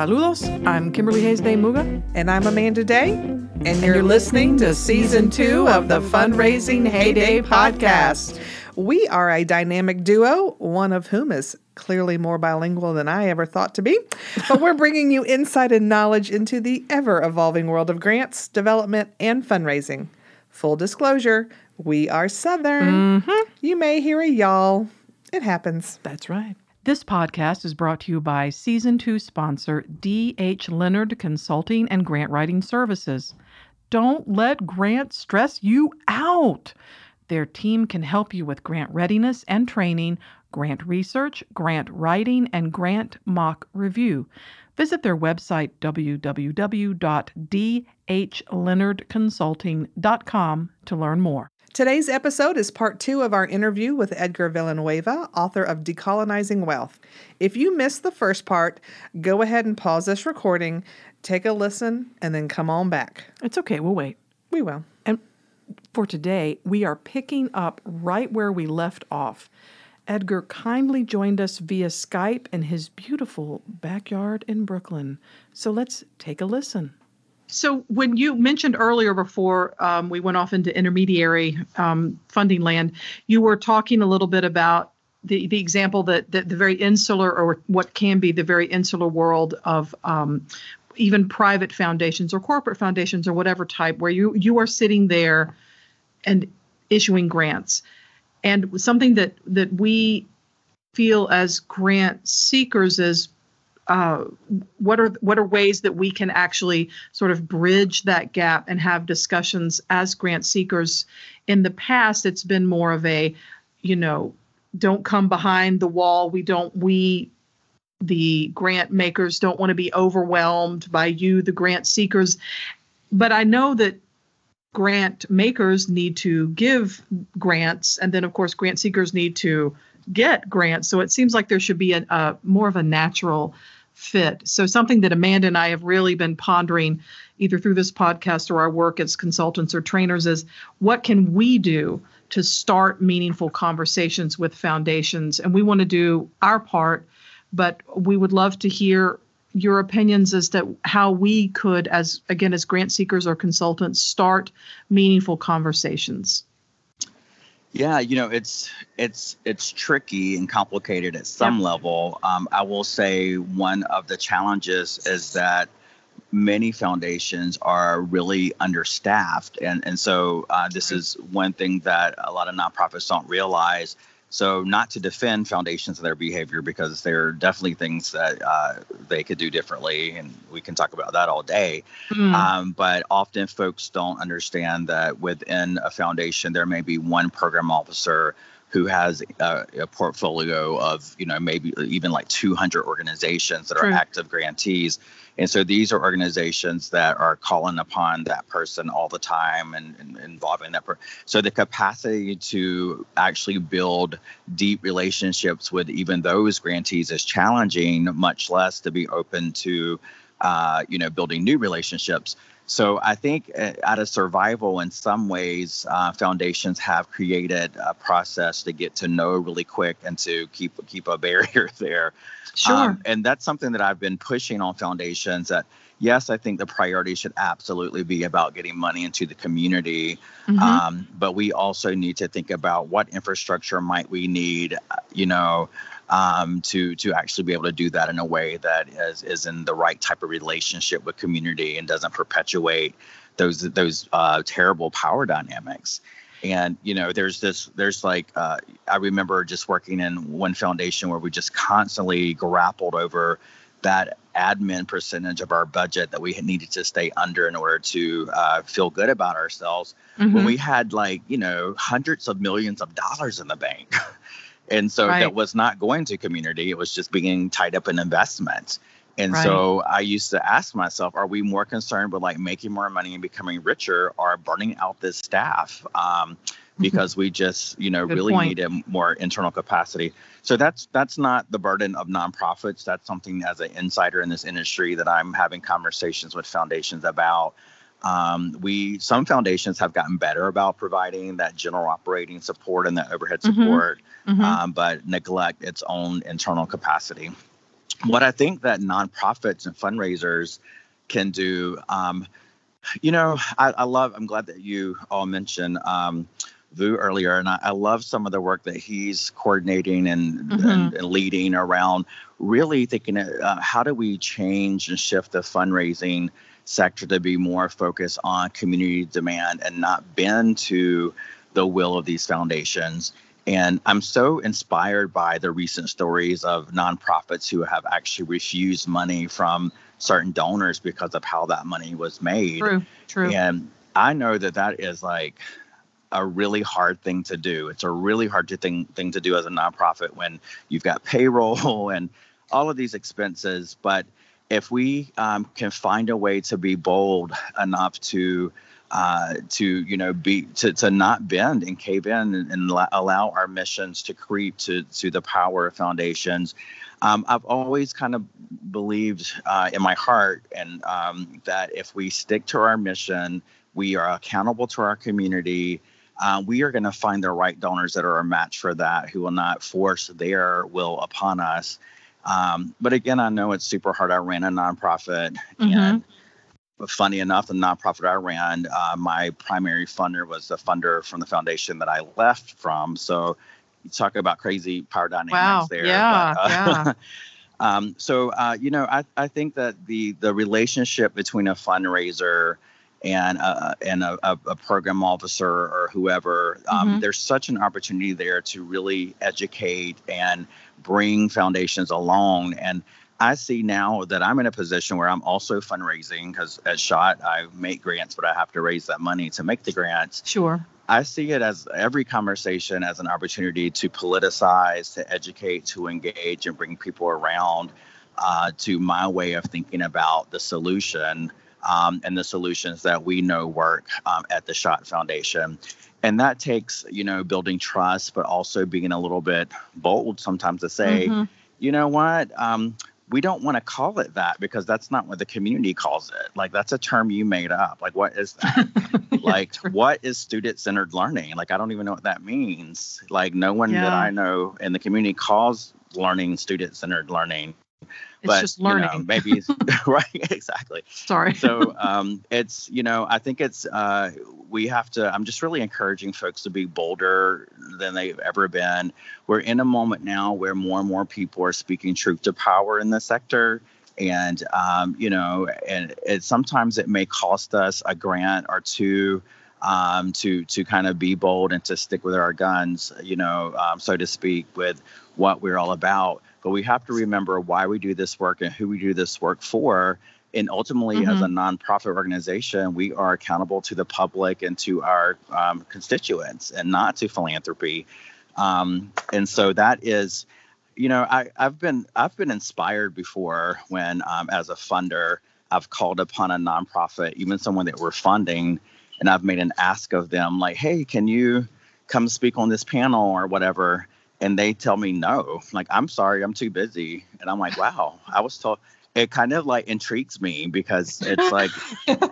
Saludos. I'm Kimberly Hays de Muga. And I'm Amanda Day. And, and you're, you're listening to season two of the Fundraising Heyday podcast. We are a dynamic duo, one of whom is clearly more bilingual than I ever thought to be. But we're bringing you insight and knowledge into the ever evolving world of grants, development, and fundraising. Full disclosure, we are Southern. Mm-hmm. You may hear a y'all. It happens. That's right. This podcast is brought to you by Season 2 sponsor D.H. Leonard Consulting and Grant Writing Services. Don't let grants stress you out. Their team can help you with grant readiness and training, grant research, grant writing, and grant mock review. Visit their website www.dhleonardconsulting.com to learn more. Today's episode is part two of our interview with Edgar Villanueva, author of Decolonizing Wealth. If you missed the first part, go ahead and pause this recording, take a listen, and then come on back. It's okay, we'll wait. We will. And for today, we are picking up right where we left off. Edgar kindly joined us via Skype in his beautiful backyard in Brooklyn. So let's take a listen. So, when you mentioned earlier before um, we went off into intermediary um, funding land, you were talking a little bit about the, the example that, that the very insular, or what can be the very insular world of um, even private foundations or corporate foundations or whatever type, where you you are sitting there and issuing grants, and something that that we feel as grant seekers is uh, what are what are ways that we can actually sort of bridge that gap and have discussions as grant seekers? In the past it's been more of a you know don't come behind the wall. We don't we the grant makers don't want to be overwhelmed by you the grant seekers. But i know that grant makers need to give grants and then of course grant seekers need to get grants. So it seems like there should be a, a more of a natural fit. So, something that Amanda and I have really been pondering either through this podcast or our work as consultants or trainers is what can we do to start meaningful conversations with foundations? And we want to do our part, but we would love to hear your opinions as to how we could as again as grant seekers or consultants start meaningful conversations yeah, you know, it's it's it's tricky and complicated at some level. Um, I will say one of the challenges is that many foundations are really understaffed, and and so uh, this is one thing that a lot of nonprofits don't realize so, not to defend foundations and their behavior because there are definitely things that uh, they could do differently, and we can talk about that all day. Mm. Um, but often folks don't understand that within a foundation, there may be one program officer who has a, a, portfolio of you know maybe even like 200 organizations that are active grantees and so these are organizations that are calling upon that person all the time and, and involving that person so the capacity to actually build deep relationships with even those grantees is challenging much less to be open to uh, you know building new relationships so I think uh, out of survival, in some ways, uh, foundations have created a process to get to know really quick and to keep keep a barrier there. Sure. Um, and that's something that I've been pushing on foundations. That yes, I think the priority should absolutely be about getting money into the community, mm-hmm. um, but we also need to think about what infrastructure might we need. Uh, you know um, to to actually be able to do that in a way that is is in the right type of relationship with community and doesn't perpetuate those those uh, terrible power dynamics. And you know, there's this there's like uh, I remember just working in one foundation where we just constantly grappled over that admin percentage of our budget that we needed to stay under in order to uh, feel good about ourselves mm-hmm. when we had like you know hundreds of millions of dollars in the bank And so right. that was not going to community, it was just being tied up in investment. And right. so I used to ask myself, are we more concerned with like making more money and becoming richer or burning out this staff? Um, because we just, you know, Good really point. need a more internal capacity. So that's that's not the burden of nonprofits. That's something as an insider in this industry that I'm having conversations with foundations about. Um, we some foundations have gotten better about providing that general operating support and that overhead mm-hmm. support, mm-hmm. Um, but neglect its own internal capacity. what I think that nonprofits and fundraisers can do, um, you know, I, I, love, I'm glad that you all mentioned um, Vu earlier, and I, I, love some of the work that he's coordinating and, mm-hmm. and, and leading around really thinking uh, how do we change and shift the fundraising sector to be more focused on community demand and not bend to the will of these foundations. And I'm so inspired by the recent stories of nonprofits who have actually refused money from certain donors because of how that money was made. True, true. And I know that that is like a really hard thing to do. It's a really hard to thing thing to do as a nonprofit when you've got payroll and all of these expenses. But if we um, can find a way to be bold enough to uh, to you know be to, to not bend and cave in and, and allow our missions to creep to to the power of foundations. Um, I've always kind of believed uh, in my heart and um, that if we stick to our mission, we are accountable to our community. Uh, we are going to find the right donors that are a match for that, who will not force their will upon us. Um, but again, I know it's super hard. I ran a nonprofit, mm-hmm. and funny enough, the nonprofit I ran, uh, my primary funder was the funder from the foundation that I left from. So you talk about crazy power dynamics wow. there. Yeah, but, uh, yeah. um, so uh, you know, I, I think that the the relationship between a fundraiser and uh, and a, a, program officer or whoever, um, mm-hmm. there's such an opportunity there to really educate and bring foundations along. And I see now that I'm in a position where I'm also fundraising because at Schott I make grants, but I have to raise that money to make the grants. Sure. I see it as every conversation as an opportunity to politicize, to educate, to engage, and bring people around uh, to my way of thinking about the solution um, and the solutions that we know work um, at the Schott Foundation. And that takes, you know, building trust, but also being a little bit bold sometimes to say, mm-hmm. you know what, um, we don't want to call it that because that's not what the community calls it. Like that's a term you made up. Like what is that? like what is student centered learning? Like I don't even know what that means. Like no one yeah. that I know in the community calls learning student centered learning. It's but, just learning. You know, maybe right, exactly. Sorry. so um, it's you know I think it's uh, we have to. I'm just really encouraging folks to be bolder than they've ever been. We're in a moment now where more and more people are speaking truth to power in the sector, and um, you know, and it sometimes it may cost us a grant or two. Um, to to kind of be bold and to stick with our guns, you know, um, so to speak, with what we're all about but we have to remember why we do this work and who we do this work for. And ultimately, mm-hmm. as a nonprofit organization, we are accountable to the public and to our um, constituents and not to philanthropy. Um, and so that is, you know, I, have been I've been inspired before when, um, as a funder, I've called upon a nonprofit, even someone that we're funding, and I've made an ask of them, like, "Hey, can you come speak on this panel or whatever?" And they tell me no. Like i'm sorry i'm too busy. And i'm like wow i was told it kind of like intrigues me because it's like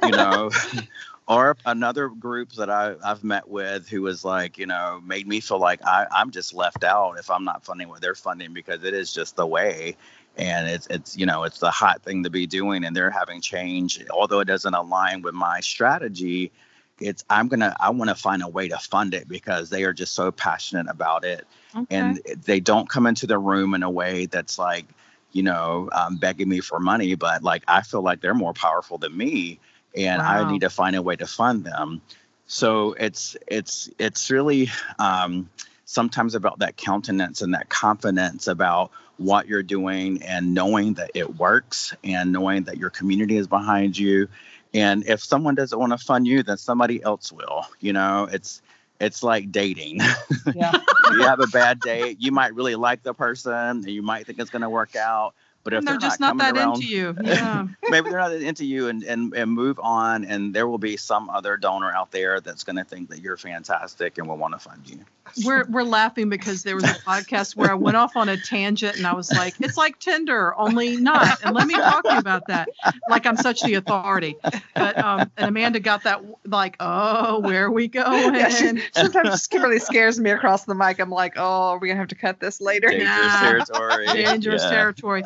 you know or another group that I, i've met with who was like you know made me feel like I, i'm just left out if i'm not funding what they're funding because it is just the way. And it's it's you know it's the hot thing to be doing and they're having change. Although it doesn't align with my strategy it's i'm gonna i want to find a way to fund it because they are just so passionate about it okay. and they don't come into the room in a way that's like you know um, begging me for money but like i feel like they're more powerful than me and wow. i need to find a way to fund them so it's it's it's really um, sometimes about that countenance and that confidence about what you're doing and knowing that it works and knowing that your community is behind you and if someone doesn't want to fund you then somebody else will you know it's it's like dating yeah. you have a bad date you might really like the person and you might think it's going to work out but if they're, they're just not, not that around, into you yeah. maybe they're not into you and, and and move on and there will be some other donor out there that's going to think that you're fantastic and will want to fund you we're we're laughing because there was a podcast where I went off on a tangent and I was like, it's like Tinder, only not. And let me talk to you about that. Like I'm such the authority. But um, and Amanda got that like, oh, where are we going? Yeah, she, sometimes Kimberly scares me across the mic. I'm like, oh, are we gonna have to cut this later? Dangerous Nah. territory. dangerous Yeah. territory.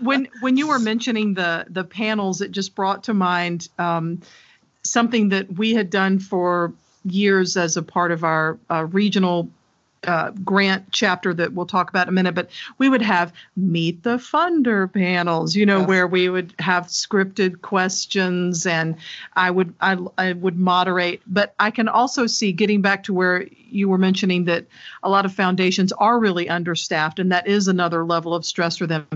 when when you were mentioning the the panels, it just brought to mind um, something that we had done for years as a part of our uh, regional uh, grant chapter that we'll talk about in a minute. But we would have meet the funder panels, you know, Yes. where we would have scripted questions and I would I, I would moderate. But I can also see getting back to where you were mentioning that a lot of foundations are really understaffed, and that is another level of stress for them.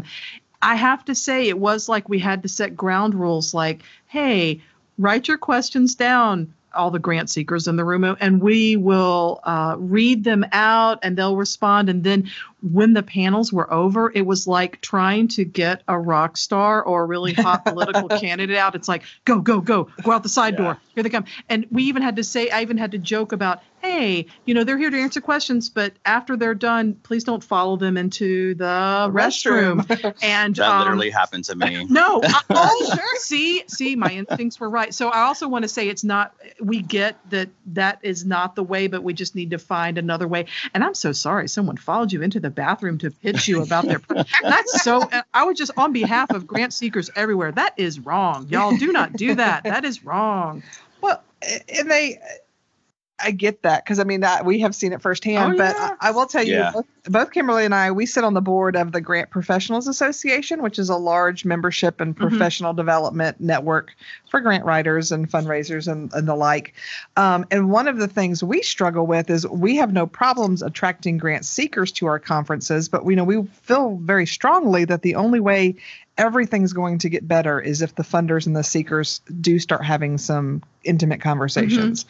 I have to say, it was like we had to set ground rules like, hey, write your questions down, all the grant seekers in the room, and we will uh, read them out and they'll respond. And then when the panels were over, it was like trying to get a rock star or a really hot political candidate out. It's like, go, go, go, go out the side Yeah. door. Here they come. And we even had to say, I even had to joke about, hey, you know, they're here to answer questions, but after they're done, please don't follow them into the restroom. And That um, literally happened to me. no, I- oh, see, see, my instincts were right. So I also want to say it's not. We get that that is not the way, but we just need to find another way. And I'm so sorry, someone followed you into the bathroom to pitch you about their. That's so. I would just, on behalf of grant seekers everywhere, that is wrong. Y'all do not do that. That is wrong. Well, and they, I get that because I mean I, we have seen it firsthand. Oh, but yeah. I, I will tell you, Yeah. both, both Kimberly and I, we sit on the board of the Grant Professionals Association, which is a large membership and Mhm. professional development network for grant writers and fundraisers and, and the like. Um, and one of the things we struggle with is we have no problems attracting grant seekers to our conferences, but we know we feel very strongly that the only way everything's going to get better is if the funders and the seekers do start having some intimate mm-hmm. conversations.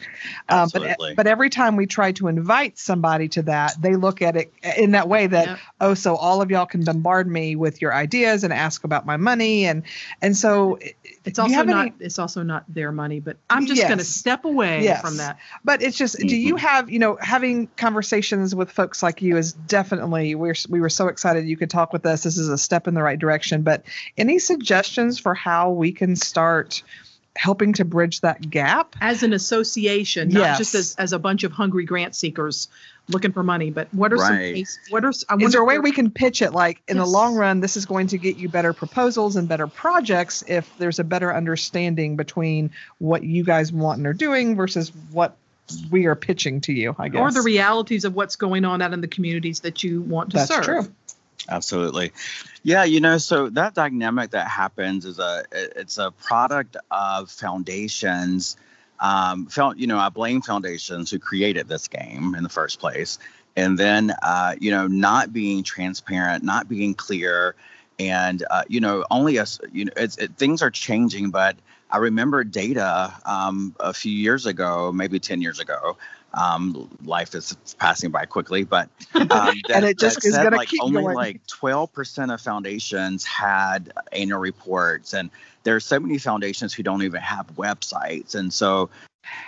Um, but, but every time we try to invite somebody to that, they look at it uh, in that way that, Yep. oh, so all of y'all can bombard me with your ideas and ask about my money. And, and so It's also not. any- It's also not their money, but I'm just going to step away Yes. from that. But it's just, do you mm-hmm. have, you know, having conversations with folks like you is definitely, we're, we were so excited you could talk with us. This is a step in the right direction. But any suggestions for how we can start helping to bridge that gap? as an association, not Yes. just as, as a bunch of hungry grant seekers looking for money. But what are some Right. case, what are s- I Is there a way we can pitch it like in the long run, this is going to get you better proposals and better projects if there's a better understanding between what you guys want and are doing versus what we are pitching to you, I guess. or the realities of what's going on out in the communities that you want to That's serve? true. Absolutely. Yeah, you know, so that dynamic that happens is a it's a product of foundations. Um, found, you know, I blame foundations who created this game in the first place, and then uh, you know, not being transparent, not being clear, and uh, you know, only us. You know, it's it, things are changing, but I remember data um, a few years ago, maybe ten years ago. Um, life is passing by quickly, but um, that, And it just is like keep only going. like 12% of foundations had annual reports and there are so many foundations who don't even have websites and so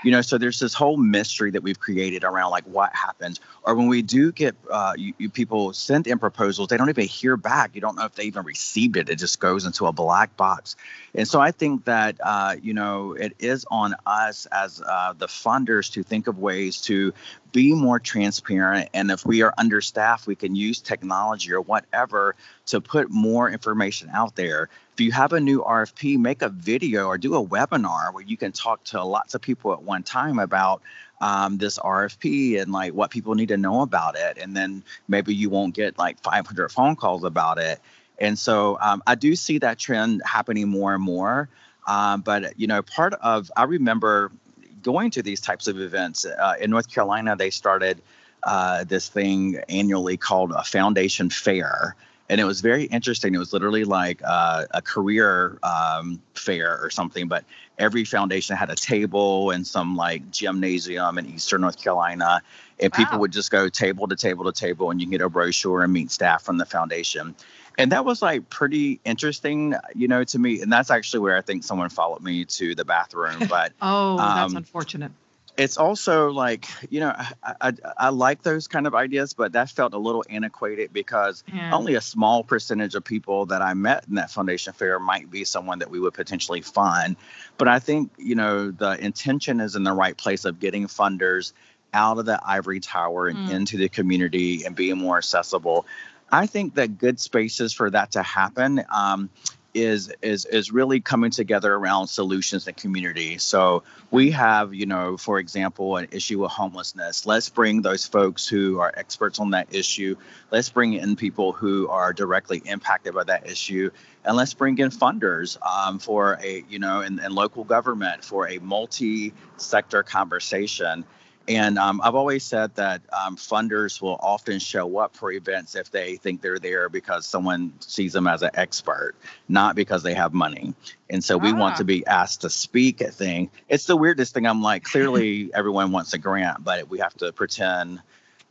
you know so there's this whole mystery that we've created around like what happens. Or when we do get uh, you, you people send in proposals they don't even hear back. You don't know if they even received it. It just goes into a black box. And so i think that uh, you know it is on us as uh, the funders to think of ways to be more transparent. And if we are understaffed we can use technology or whatever to put more information out there if you have a new rfp make a video or do a webinar where you can talk to lots of people at one time about um, this rfp and like what people need to know about it and then maybe you won't get like 500 phone calls about it and so um, i do see that trend happening more and more um, but you know part of i remember going to these types of events. Uh, in North Carolina, they started uh, this thing annually called a foundation fair. And it was very interesting. It was literally like uh, a career um, fair or something, but every foundation had a table and some like gymnasium in Eastern North Carolina. And people would just go table to table to table, and you can get a brochure and meet staff from the foundation. And that was like pretty interesting, you know, to me. And that's actually where I think someone followed me to the bathroom. But Oh, that's Um, unfortunate. It's also like you know I, I, I like those kind of ideas but that felt a little antiquated because Yeah. only a small percentage of people that i met in that foundation fair might be someone that we would potentially fund but i think you know the intention is in the right place of getting funders out of the ivory tower and Mm. into the community and being more accessible i think that good spaces for that to happen um, is is is really coming together around solutions and community. So we have, you know, for example, an issue of homelessness. Let's bring those folks who are experts on that issue. Let's bring in people who are directly impacted by that issue, and let's bring in funders um, for a, you know, and, and local government for a multi-sector conversation. And um, I've always said that um, funders will often show up for events if they think they're there because someone sees them as an expert, not because they have money. And so we want Ah. to be asked to speak at things. It's the weirdest thing. I'm like, clearly everyone wants a grant, but we have to pretend,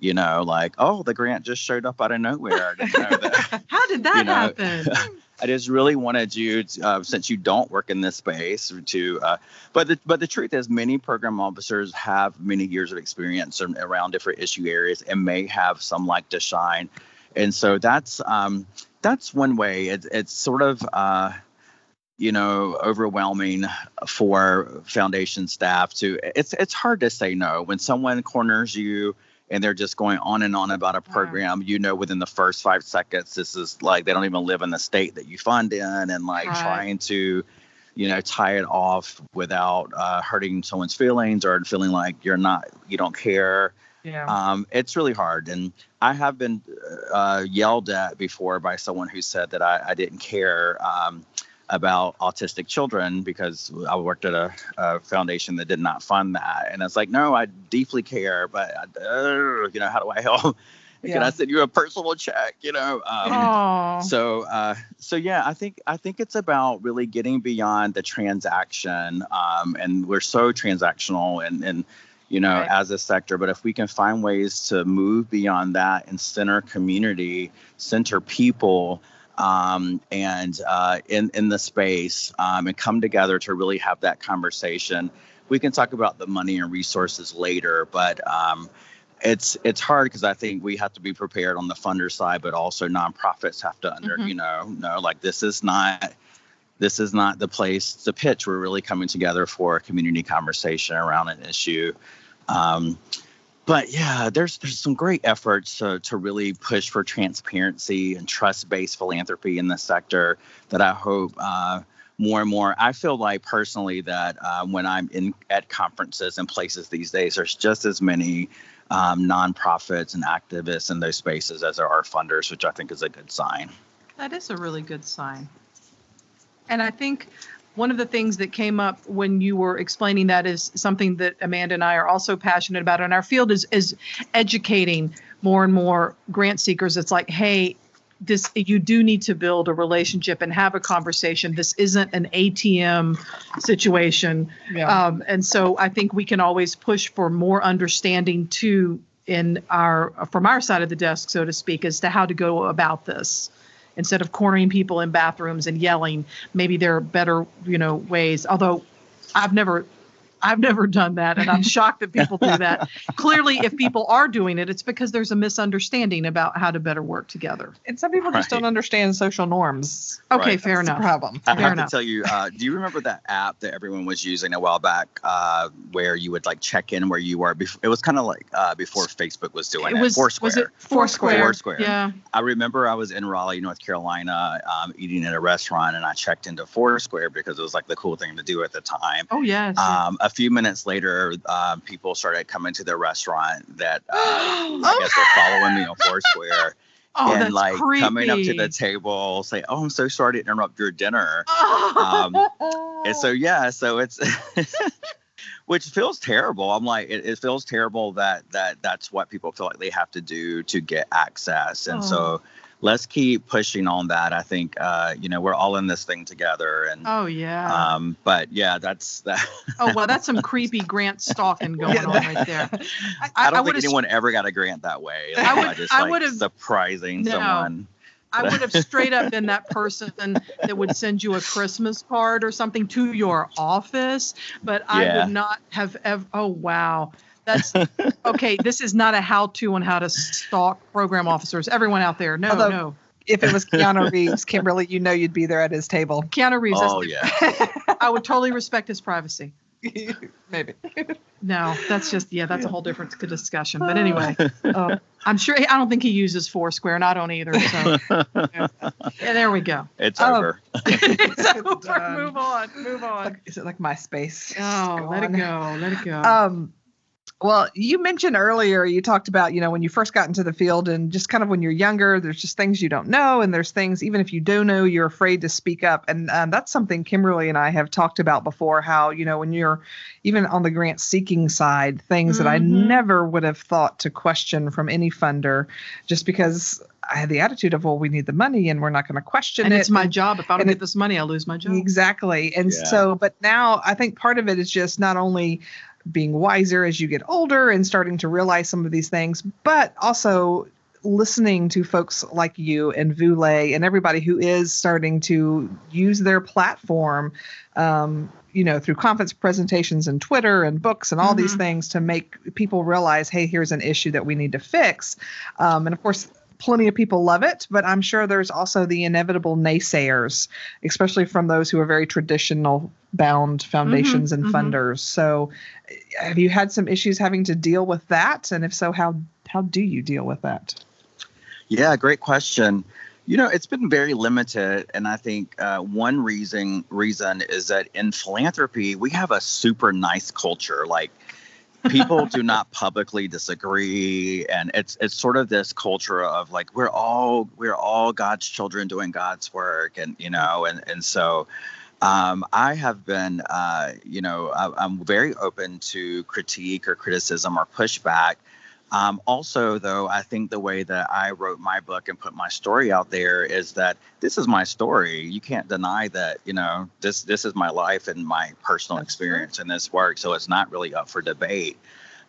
you know, like, oh, the grant just showed up out of nowhere. How did that You know, happen? I just really wanted you, to, uh, since you don't work in this space, to. Uh, but the but the truth is, many program officers have many years of experience around different issue areas and may have some like to shine, and so that's um, that's one way. It's it's sort of. Uh, you know, overwhelming for foundation staff to it's it's hard to say no when someone corners you and they're just going on and on about a program you know within the first five seconds this is like they don't even live in the state that you fund in and like Right. trying to you know tie it off without uh, hurting someone's feelings or feeling like you're not you don't care Yeah. um, it's really hard and i have been uh, yelled at before by someone who said that i, I didn't care um, about autistic children because i worked at a, a foundation that did not fund that. And it's like no i deeply care but uh, you know how do i help? Can i send you a personal check you know? Um, so uh, so yeah i think i think it's about really getting beyond the transaction um, and we're so transactional and and you know Right. as a sector but if we can find ways to move beyond that and center community center people um, and uh, in in the space um, and come together to really have that conversation we can talk about the money and resources later but um, it's it's hard because I think we have to be prepared on the funder side, but also nonprofits have to under Mhm. you know know like this is not this is not the place to pitch. We're really coming together for a community conversation around an issue. Um, but yeah, there's there's some great efforts to, to really push for transparency and trust based philanthropy in the sector that I hope uh, more and more. I feel like personally that uh, when I'm in at conferences and places these days, there's just as many um, nonprofits and activists in those spaces as there are funders, which I think is a good sign. that is a really good sign. And I think one of the things that came up when you were explaining that is something that Amanda and I are also passionate about in our field is is educating more and more grant seekers. It's like, hey, this you do need to build a relationship and have a conversation. This isn't an ATM situation. yeah. Um, and so I think we can always push for more understanding too in our from our side of the desk, so to speak, as to how to go about this. Instead of cornering people in bathrooms and yelling, maybe there are better, you know, ways. Although I've never I've never done that, and I'm shocked that people do that. Clearly, if people are doing it, it's because there's a misunderstanding about how to better work together. and some people just don't understand social norms. Okay, Right. fair That's enough. problem. I Fair have enough. to tell you, uh, do you remember that app that everyone was using a while back, uh, where you would like check in where you were? Before, it was kind of like uh, before Facebook was doing it. was Foursquare. was it Foursquare? Foursquare. Yeah. I remember I was in Raleigh, North Carolina, um, eating at a restaurant, and I checked into Foursquare because it was like the cool thing to do at the time. Oh yes. Um, a few minutes later, um, people started coming to the restaurant that uh, I guess were following me on Foursquare oh, and like creepy. coming up to the table, say, "Oh, I'm so sorry to interrupt your dinner." Um, And so yeah, so it's which feels terrible. I'm like, it, it feels terrible that that that's what people feel like they have to do to get access, and Oh. so let's keep pushing on that. I think uh, you know we're all in this thing together, and oh yeah. um, but yeah, that's that. oh well, that's some creepy grant stalking going Yeah, on right there. I, don't would've think anyone ever got a grant that way. I would- just I like would've- surprising No. someone. I would have straight up been that person that would send you a Christmas card or something to your office, but I Yeah. would not have ever. Oh wow, that's okay. This is not a how-to on how to stalk program officers. Everyone out there, no, Although- no. If it was Keanu Reeves, Kimberly, you know you'd be there at his table. Keanu Reeves. Oh the- yeah. I would totally respect his privacy. Maybe. No, that's just yeah, that's a whole different discussion. But anyway, uh, I'm sure I don't think he uses Foursquare, and I don't either. So yeah, there we go. It's Oh. over. it's over. Done. Move on. Move on. Like, is it like MySpace? Oh, let it go. Let it go. Um, well, you mentioned earlier, you talked about, you know, when you first got into the field and just kind of when you're younger, there's just things you don't know. And there's things, even if you do know, you're afraid to speak up. And um, that's something Kimberly and I have talked about before how, you know, when you're even on the grant seeking side, things that I Mhm. never would have thought to question from any funder just because I had the attitude of, well, we need the money and we're not going to question and it. it's my job. If I don't and get it- this money, I'll lose my job. Exactly. And Yeah. so, but now I think part of it is just not only being wiser as you get older and starting to realize some of these things, but also listening to folks like you and Vu Le and everybody who is starting to use their platform, um, you know, through conference presentations and Twitter and books and all these Mhm. things to make people realize, hey, here's an issue that we need to fix. Um, and of course, plenty of people love it, but I'm sure there's also the inevitable naysayers, especially from those who are very traditional bound foundations and mhm. funders. So, have you had some issues having to deal with that? And if so, how how do you deal with that? Yeah, great question. You know, it's been very limited, and I think uh, one reason reason is that in philanthropy we have a super nice culture. Like people do not publicly disagree, and it's it's sort of this culture of like we're all we're all God's children doing God's work, and you know, and and so. Um, I have been, uh, you know, I, I'm very open to critique or criticism or pushback. Um, also, though, I think the way that I wrote my book and put my story out there is that this is my story. You can't deny that, you know, this this is my life and my personal experience in this work. So it's not really up for debate.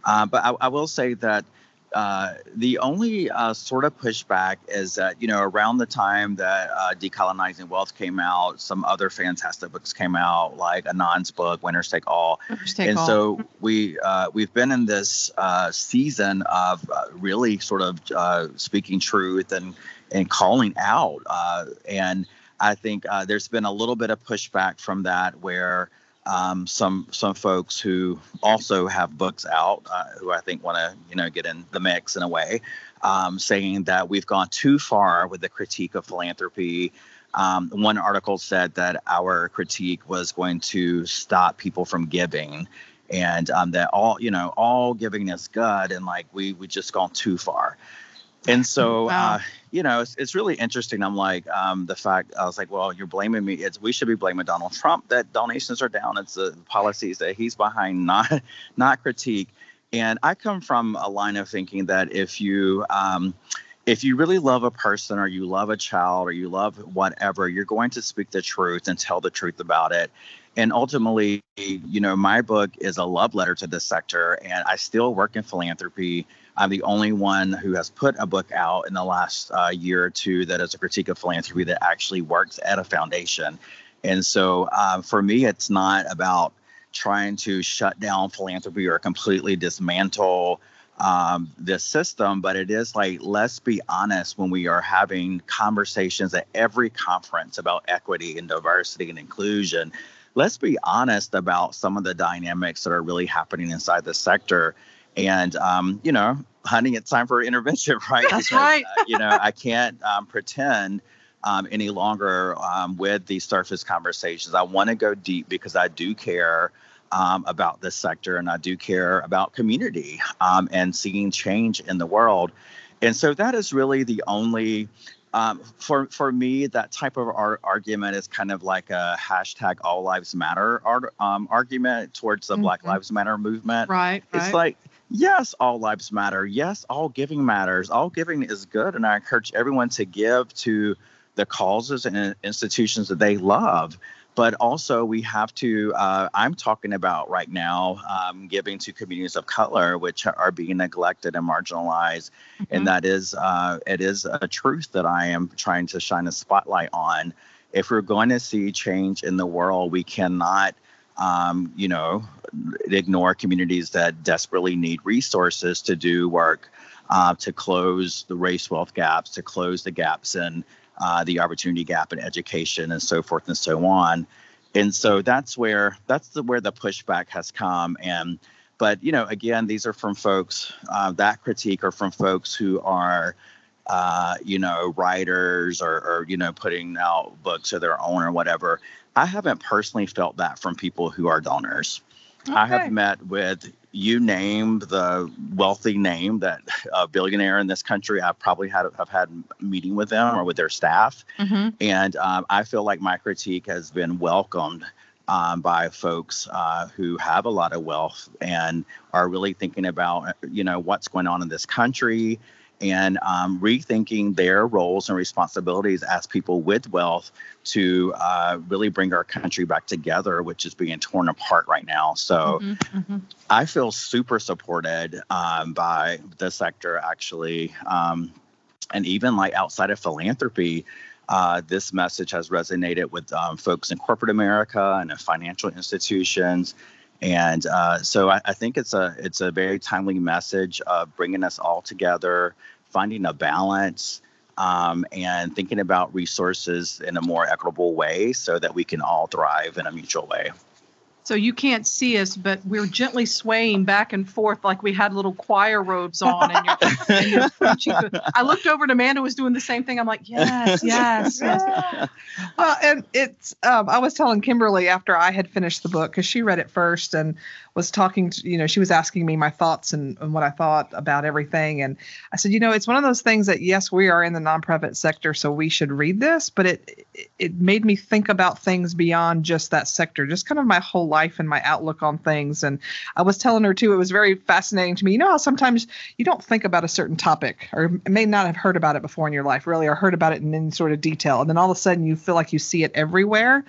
Uh, but I, I will say that uh, the only uh, sort of pushback is that, you know, around the time that uh, Decolonizing Wealth came out, some other fantastic books came out, like Anand's book, Winners Take All Just take and all. so we uh, we've been in this uh, season of uh, really sort of uh, speaking truth and and calling out uh, and I think uh, there's been a little bit of pushback from that where um, some some folks who also have books out uh, who I think want to you know get in the mix in a way um, saying that we've gone too far with the critique of philanthropy. Um, one article said that our critique was going to stop people from giving and um, that all you know all giving is good and like we we just gone too far and so Wow. uh, you know it's, it's really interesting i'm like um, the fact i was like well you're blaming me it's we should be blaming donald trump that donations are down it's the policies that he's behind not not critique and i come from a line of thinking that if you um, if you really love a person or you love a child or you love whatever, you're going to speak the truth and tell the truth about it. And ultimately, you know, my book is a love letter to this sector, and I still work in philanthropy. I'm the only one who has put a book out in the last uh, year or two that is a critique of philanthropy that actually works at a foundation. And so uh, for me, it's not about trying to shut down philanthropy or completely dismantle um, this system, but it is like, let's be honest when we are having conversations at every conference about equity and diversity and inclusion. Let's be honest about some of the dynamics that are really happening inside the sector. And, um, you know, honey, it's time for intervention, right? That's right. uh, you know, I can't um, pretend um, any longer um, with these surface conversations. I want to go deep because I do care um, about this sector and I do care about community um, and seeing change in the world. And so that is really the only. Um, for for me, that type of ar- argument is kind of like a hashtag All Lives Matter ar- um, argument towards the Black Mhm. Lives Matter movement. right. It's right. like, yes, all lives matter. Yes, all giving matters. All giving is good. And I encourage everyone to give to the causes and institutions that they love. but also we have to uh, i'm talking about right now um, giving to communities of color which are being neglected and marginalized mm-hmm. and that is uh, it is a truth that i am trying to shine a spotlight on if we're going to see change in the world we cannot um, you know ignore communities that desperately need resources to do work uh, to close the race wealth gaps to close the gaps in uh, the opportunity gap in education and so forth and so on. And so that's where that's the, where the pushback has come. And but you know, again, these are from folks uh, that critique are from folks who are. Uh, you know, writers or, or, you know, putting out books of their own or whatever. I haven't personally felt that from people who are donors. Okay. I have met with you name the wealthy name that a billionaire in this country. I've probably had have had a meeting with them or with their staff, mm-hmm. and um, I feel like my critique has been welcomed. Um, by folks uh, who have a lot of wealth and are really thinking about, you know, what's going on in this country, and um, rethinking their roles and responsibilities as people with wealth to uh, really bring our country back together, which is being torn apart right now. So mm-hmm, mm-hmm. I feel super supported um, by the sector, actually. Um, and even like outside of philanthropy, uh, this message has resonated with um, folks in corporate America and in financial institutions and uh, so I, I, think it's a it's a very timely message of bringing us all together, finding a balance, um, and thinking about resources in a more equitable way so that we can all thrive in a mutual way. So you can't see us, but we're gently swaying back and forth like we had little choir robes on. And you're, and you're preaching. I looked over and Amanda was doing the same thing. I'm like, yes, yes, yes. Well, and it's, um, I was telling Kimberly after I had finished the book, because she read it first and was talking to, you know, she was asking me my thoughts and, and what I thought about everything. And I said, you know, it's one of those things that, yes, we are in the nonprofit sector, so we should read this, but it, it made me think about things beyond just that sector, just kind of my whole life and my outlook on things. And I was telling her too, it was very fascinating to me. You know how sometimes you don't think about a certain topic or may not have heard about it before in your life, really, or heard about it in any sort of detail. And then all of a sudden you feel like you see it everywhere.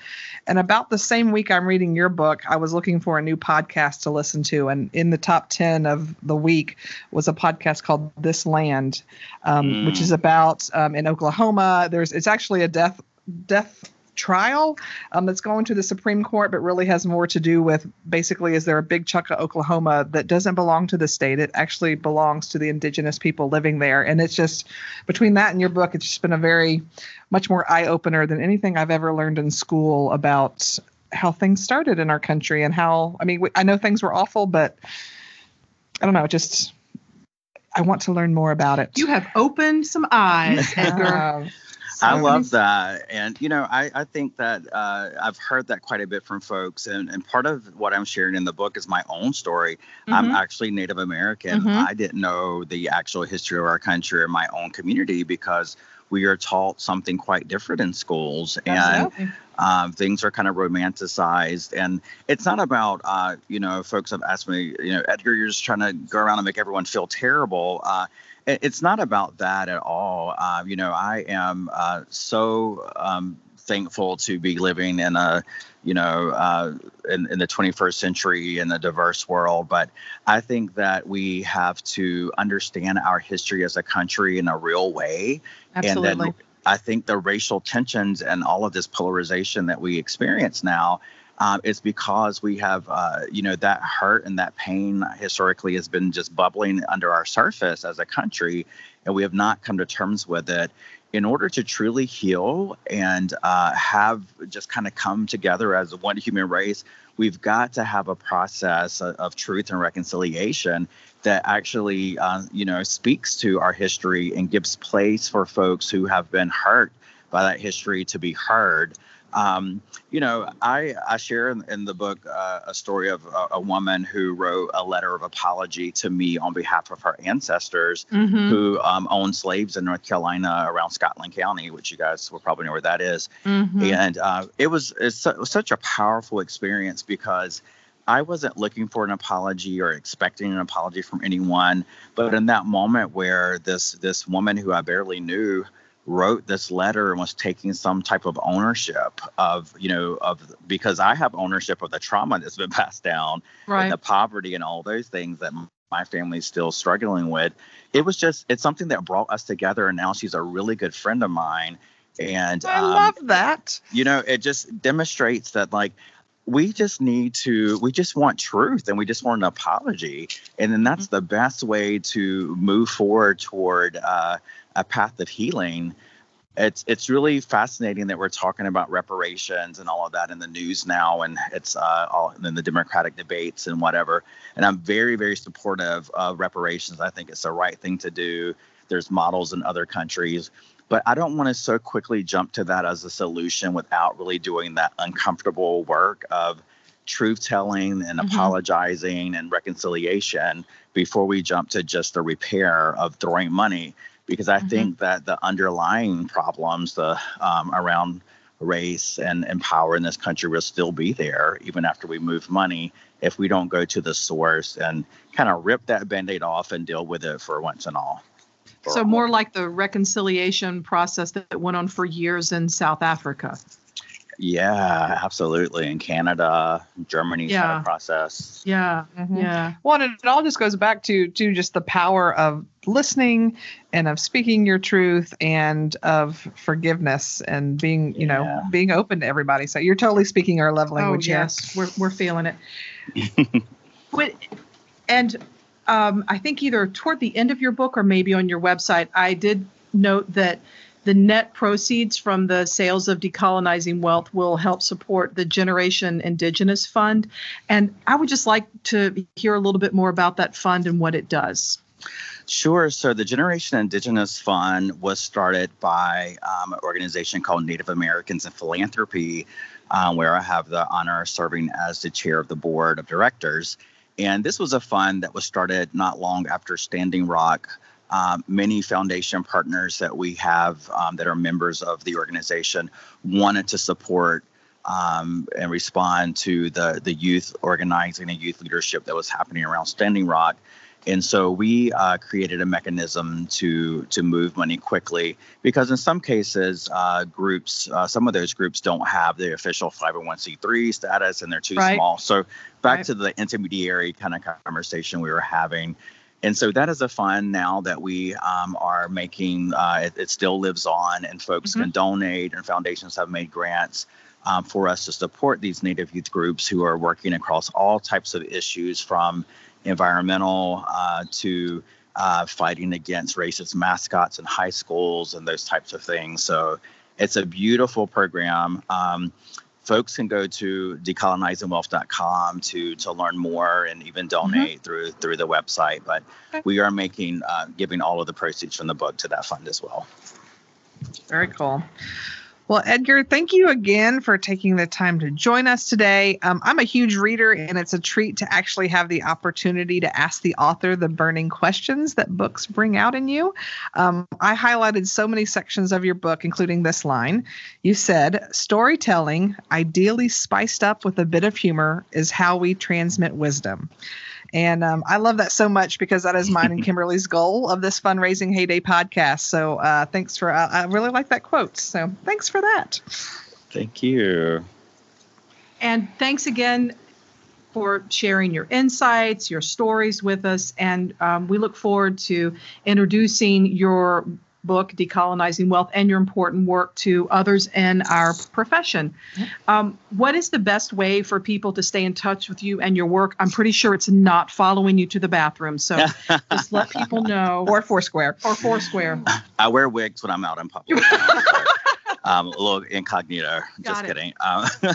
And about the same week I'm reading your book, I was looking for a new podcast to listen to, and in the top ten of the week was a podcast called This Land, um, mm. which is about um, in Oklahoma. There's it's actually a death death trial um, that's going to the Supreme Court, but really has more to do with basically is there a big chunk of Oklahoma that doesn't belong to the state? It actually belongs to the indigenous people living there. And it's just between that and your book, it's just been a very much more eye opener than anything I've ever learned in school about how things started in our country and how I mean I know things were awful, but I don't know, just I want to learn more about it. You have opened some eyes, Edgar. I love that. And, you know, I, I think that uh, I've heard that quite a bit from folks. And, and part of what I'm sharing in the book is my own story. Mm-hmm. I'm actually Native American. Mm-hmm. I didn't know the actual history of our country or my own community because we are taught something quite different in schools. And um, things are kind of romanticized. And it's not about, uh, you know, folks have asked me, you know, Edgar, you're just trying to go around and make everyone feel terrible. Uh, it's not about that at all. Uh, you know, I am uh, so um, thankful to be living in a, you know, uh, in, in the 21st century in a diverse world. But I think that we have to understand our history as a country in a real way. Absolutely. And then I think the racial tensions and all of this polarization that we experience now um, it's because we have, uh, you know, that hurt and that pain historically has been just bubbling under our surface as a country, and we have not come to terms with it. In order to truly heal and uh, have just kind of come together as one human race, we've got to have a process of, truth and reconciliation that actually, uh, you know, speaks to our history and gives place for folks who have been hurt by that history to be heard. Um, you know, I, I share in, in the book uh, a story of a, a, woman who wrote a letter of apology to me on behalf of her ancestors mm-hmm. who um, owned slaves in North Carolina around Scotland County, which you guys will probably know where that is. Mm-hmm. And uh, it, was, it was such a powerful experience because I wasn't looking for an apology or expecting an apology from anyone. But in that moment where this this woman who I barely knew wrote this letter and was taking some type of ownership of you know of because i have ownership of the trauma that's been passed down Right. and the poverty and all those things that my family's still struggling with it was just it's something that brought us together and now she's a really good friend of mine and I um, love that. you know it just demonstrates that like we just need to we just want truth and we just want an apology and then that's the best way to move forward toward uh, a path of healing it's it's really fascinating that we're talking about reparations and all of that in the news now and it's uh, all in the democratic debates and whatever and i'm very very supportive of reparations i think it's the right thing to do there's models in other countries but I don't want to so quickly jump to that as a solution without really doing that uncomfortable work of truth telling and Mhm. apologizing and reconciliation before we jump to just the repair of throwing money. Because I Mhm. think that the underlying problems the um, around race and, and power in this country will still be there even after we move money if we don't go to the source and kind of rip that band-aid off and deal with it for once and all. So all. more like the reconciliation process that went on for years in South Africa. Yeah, absolutely. In Canada, Germany's had Yeah. a process. Yeah. Mhm. Yeah. Well, and it all just goes back to to just the power of listening and of speaking your truth and of forgiveness and being, you know, being open to everybody. So you're totally speaking our love language oh here. yes, we're we're feeling it. Wait, and um, I think either toward the end of your book or maybe on your website, I did note that the net proceeds from the sales of decolonizing wealth will help support the Generation Indigenous Fund, and I would just like to hear a little bit more about that fund and what it does. Sure. So the Generation Indigenous Fund was started by um, an organization called Native Americans in Philanthropy, um, where I have the honor of serving as the chair of the board of directors. And this was a fund that was started not long after Standing Rock. Um, many foundation partners that we have um, that are members of the organization wanted to support um, and respond to the the youth organizing and youth leadership that was happening around Standing Rock. And so we uh, created a mechanism to to move money quickly because in some cases, uh, groups, uh, some of those groups don't have the official 501c3 status and they're too Right. small. So back Right. to the intermediary kind of conversation we were having. And so that is a fund now that we um, are making. Uh, it, it still lives on, and folks can donate, and foundations have made grants um, for us to support these Native youth groups who are working across all types of issues from environmental uh, to uh, fighting against racist mascots in high schools and those types of things. So it's a beautiful program. Um, folks can go to decolonizingwealth.com to to learn more and even donate through through the website. But Okay. we are making uh, giving all of the proceeds from the book to that fund as well. Very cool. Well, Edgar, thank you again for taking the time to join us today. Um, I'm a huge reader, and it's a treat to actually have the opportunity to ask the author the burning questions that books bring out in you. Um, I highlighted so many sections of your book, including this line. You said, Storytelling, ideally spiced up with a bit of humor, is how we transmit wisdom. And um, I love that so much because that is mine and Kimberly's goal of this fundraising heyday podcast. So uh, thanks for, uh, I really like that quote. So thanks for that. Thank you. And thanks again for sharing your insights, your stories with us. And um, we look forward to introducing your book, Decolonizing Wealth, and your important work to others in our profession. Um, what is the best way for people to stay in touch with you and your work? I'm pretty sure it's not following you to the bathroom. So just let people know. Or Foursquare. or Foursquare. I wear wigs when I'm out in public. um, a little incognito. Just it. kidding. Um,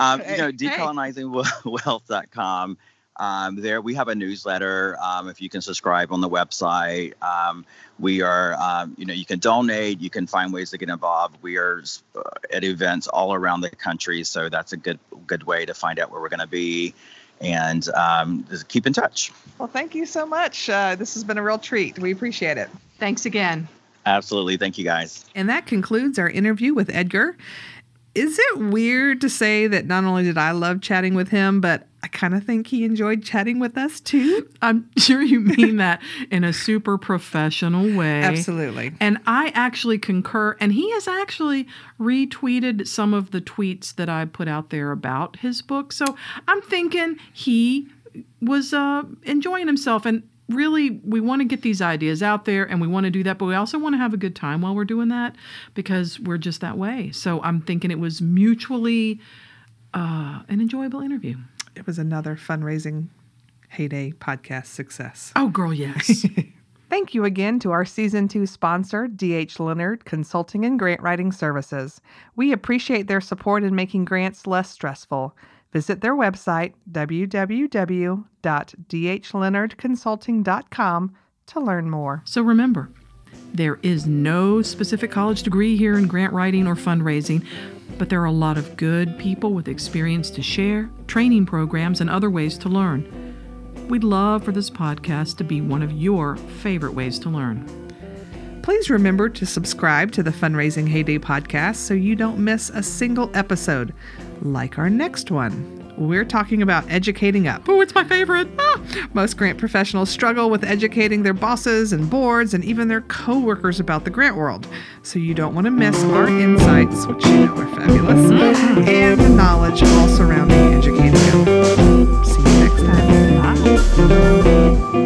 um, you know, Hey, hey. decolonizingwealth.com. Um, there we have a newsletter. Um, if you can subscribe on the website, um, we are, um, you know, you can donate. You can find ways to get involved. We are uh, at events all around the country, so that's a good good way to find out where we're going to be, and um, just keep in touch. Well, thank you so much. Uh, this has been a real treat. We appreciate it. Thanks again. Absolutely, thank you guys. And that concludes our interview with Edgar. Is it weird to say that not only did I love chatting with him, but I kind of think he enjoyed chatting with us too. I'm sure you mean that in a super professional way. Absolutely. And I actually concur. And he has actually retweeted some of the tweets that I put out there about his book. So I'm thinking he was uh, enjoying himself. And really, we want to get these ideas out there and we want to do that, but we also want to have a good time while we're doing that because we're just that way. So I'm thinking it was mutually uh, an enjoyable interview. It was another fundraising heyday podcast success. Oh, girl, yes. Thank you again to our season two sponsor, DH Leonard Consulting and Grant Writing Services. We appreciate their support in making grants less stressful. Visit their website, www.dhleonardconsulting.com, to learn more. So remember, there is no specific college degree here in grant writing or fundraising, but there are a lot of good people with experience to share, training programs, and other ways to learn. We'd love for this podcast to be one of your favorite ways to learn. Please remember to subscribe to the Fundraising Heyday podcast so you don't miss a single episode, like our next one. We're talking about educating up. Oh, it's my favorite. Ah! Most grant professionals struggle with educating their bosses and boards and even their coworkers about the grant world. So you don't want to miss our insights, which you know are fabulous, mm-hmm. and the knowledge all surrounding educating up. See you next time. Bye.